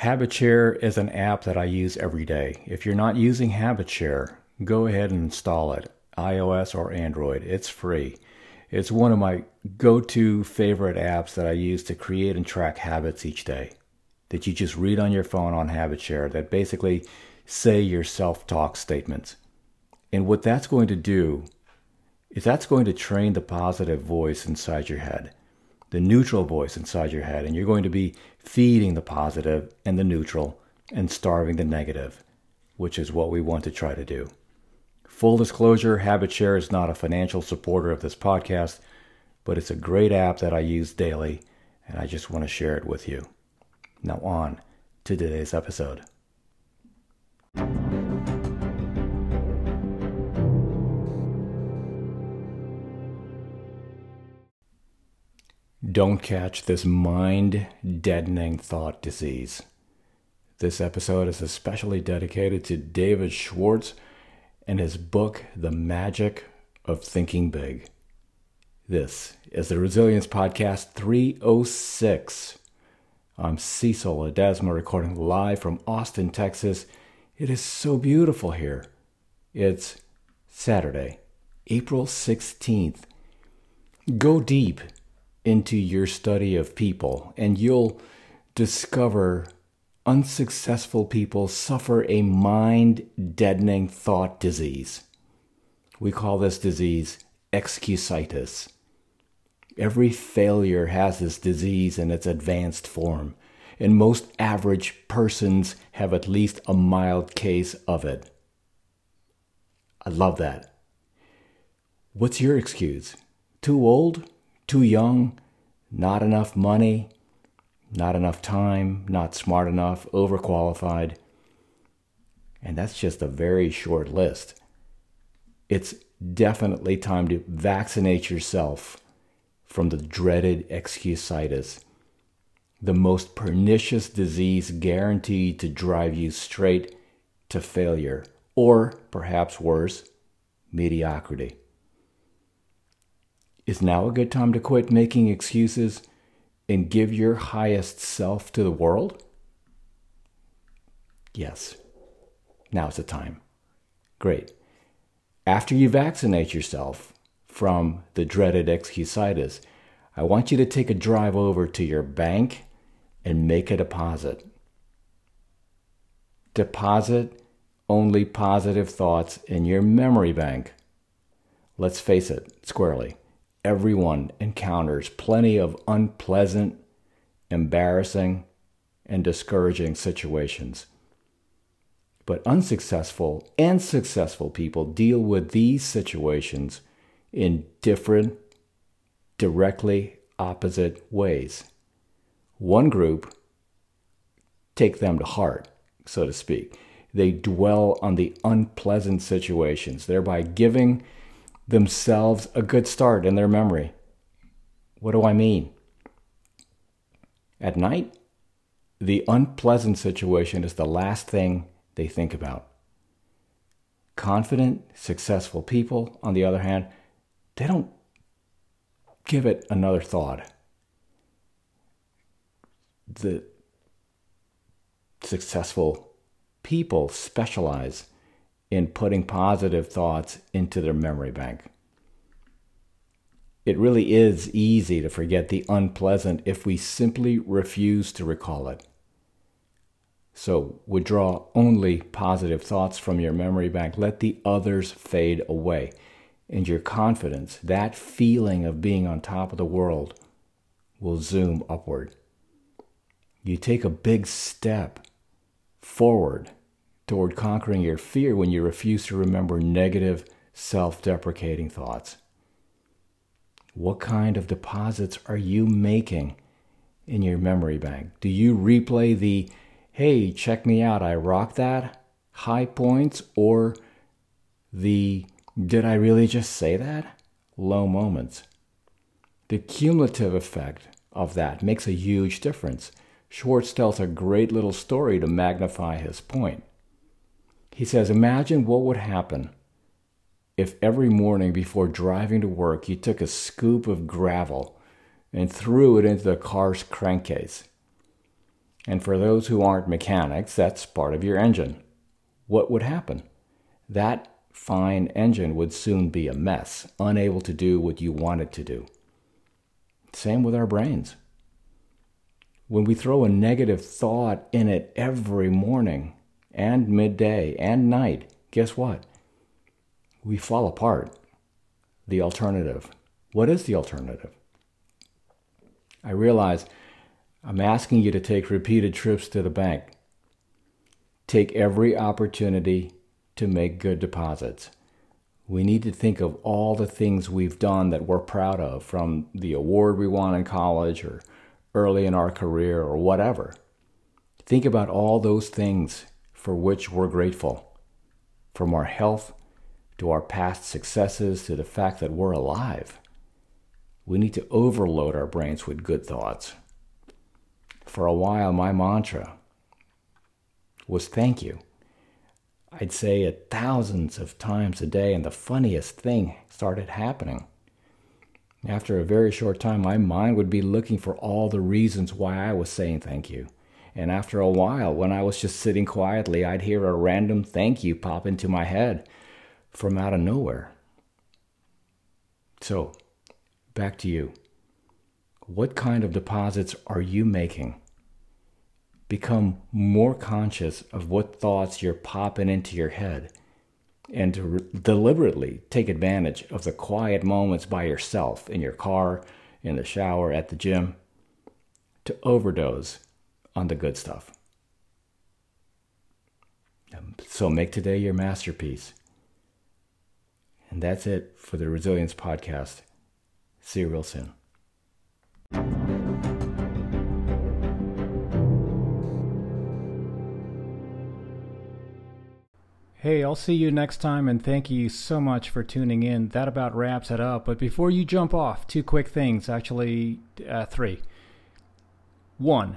HabitShare is an app that I use every day. If you're not using HabitShare, go ahead and install it, iOS or Android. It's free. It's one of my go to favorite apps that I use to create and track habits each day that you just read on your phone on HabitShare that basically say your self talk statements. And what that's going to do is that's going to train the positive voice inside your head, the neutral voice inside your head, and you're going to be feeding the positive and the neutral and starving the negative, which is what we want to try to do. Full disclosure HabitShare is not a financial supporter of this podcast, but it's a great app that I use daily, and I just want to share it with you. Now, on to today's episode. Don't catch this mind deadening thought disease. This episode is especially dedicated to David Schwartz and his book, The Magic of Thinking Big. This is the Resilience Podcast 306. I'm Cecil Ledesma recording live from Austin, Texas. It is so beautiful here. It's Saturday, April 16th. Go deep into your study of people, and you'll discover unsuccessful people suffer a mind deadening thought disease. We call this disease excusitis. Every failure has this disease in its advanced form, and most average persons have at least a mild case of it. I love that. What's your excuse? Too old? Too young? Not enough money? Not enough time? Not smart enough? Overqualified? And that's just a very short list. It's definitely time to vaccinate yourself from the dreaded excusitis, the most pernicious disease guaranteed to drive you straight to failure, or perhaps worse, mediocrity. Is now a good time to quit making excuses and give your highest self to the world? Yes, now's the time. Great. After you vaccinate yourself, from the dreaded excusitis, I want you to take a drive over to your bank and make a deposit. Deposit only positive thoughts in your memory bank. Let's face it squarely. Everyone encounters plenty of unpleasant, embarrassing, and discouraging situations. But unsuccessful and successful people deal with these situations in different, directly opposite ways. One group take them to heart, so to speak. They dwell on the unpleasant situations, thereby giving themselves a good start in their memory. What do I mean? At night, the unpleasant situation is the last thing they think about. Confident, successful people, on the other hand, they don't give it another thought. The successful people specialize in putting positive thoughts into their memory bank. It really is easy to forget the unpleasant if we simply refuse to recall it. So withdraw only positive thoughts from your memory bank. Let the others fade away and your confidence, that feeling of being on top of the world, will zoom upward. You take a big step forward toward conquering your fear when you refuse to remember negative, self deprecating thoughts. What kind of deposits are you making in your memory bank? Do you replay the, hey, check me out, I rock that high points, or the, did I really just say that? Low moments. The cumulative effect of that makes a huge difference. Schwartz tells a great little story to magnify his point. He says, Imagine what would happen if every morning before driving to work you took a scoop of gravel and threw it into the car's crankcase. And for those who aren't mechanics, that's part of your engine. What would happen? That fine engine would soon be a mess, unable to do what you want it to do. Same with our brains. When we throw a negative thought in it every morning and midday and night, guess what? We fall apart. The alternative. What is the alternative? I realize I'm asking you to take repeated trips to the bank. Take every opportunity to make good deposits. We need to think of all the things we've done that we're proud of, from the award we won in college or early in our career or whatever. Think about all those things for which we're grateful, from our health to our past successes to the fact that we're alive. We need to overload our brains with good thoughts. For a while, my mantra was thank you. I'd say it thousands of times a day, and the funniest thing started happening. After a very short time, my mind would be looking for all the reasons why I was saying thank you. And after a while, when I was just sitting quietly, I'd hear a random thank you pop into my head from out of nowhere. So, back to you. What kind of deposits are you making? Become more conscious of what thoughts you're popping into your head and to re- deliberately take advantage of the quiet moments by yourself in your car, in the shower, at the gym to overdose on the good stuff. Um, so make today your masterpiece. And that's it for the Resilience Podcast. See you real soon. Hey, I'll see you next time, and thank you so much for tuning in. That about wraps it up. But before you jump off, two quick things actually, uh, three. One,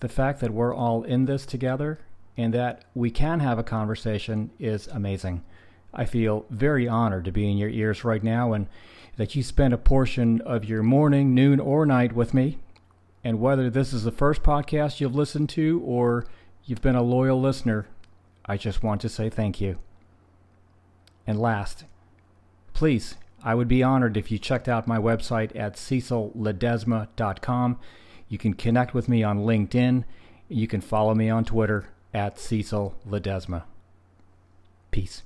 The fact that we're all in this together and that we can have a conversation is amazing. I feel very honored to be in your ears right now and that you spend a portion of your morning, noon, or night with me. And whether this is the first podcast you've listened to or you've been a loyal listener, I just want to say thank you. And last, please, I would be honored if you checked out my website at cecilledesma.com. You can connect with me on LinkedIn. You can follow me on Twitter at Cecil Ledesma. Peace.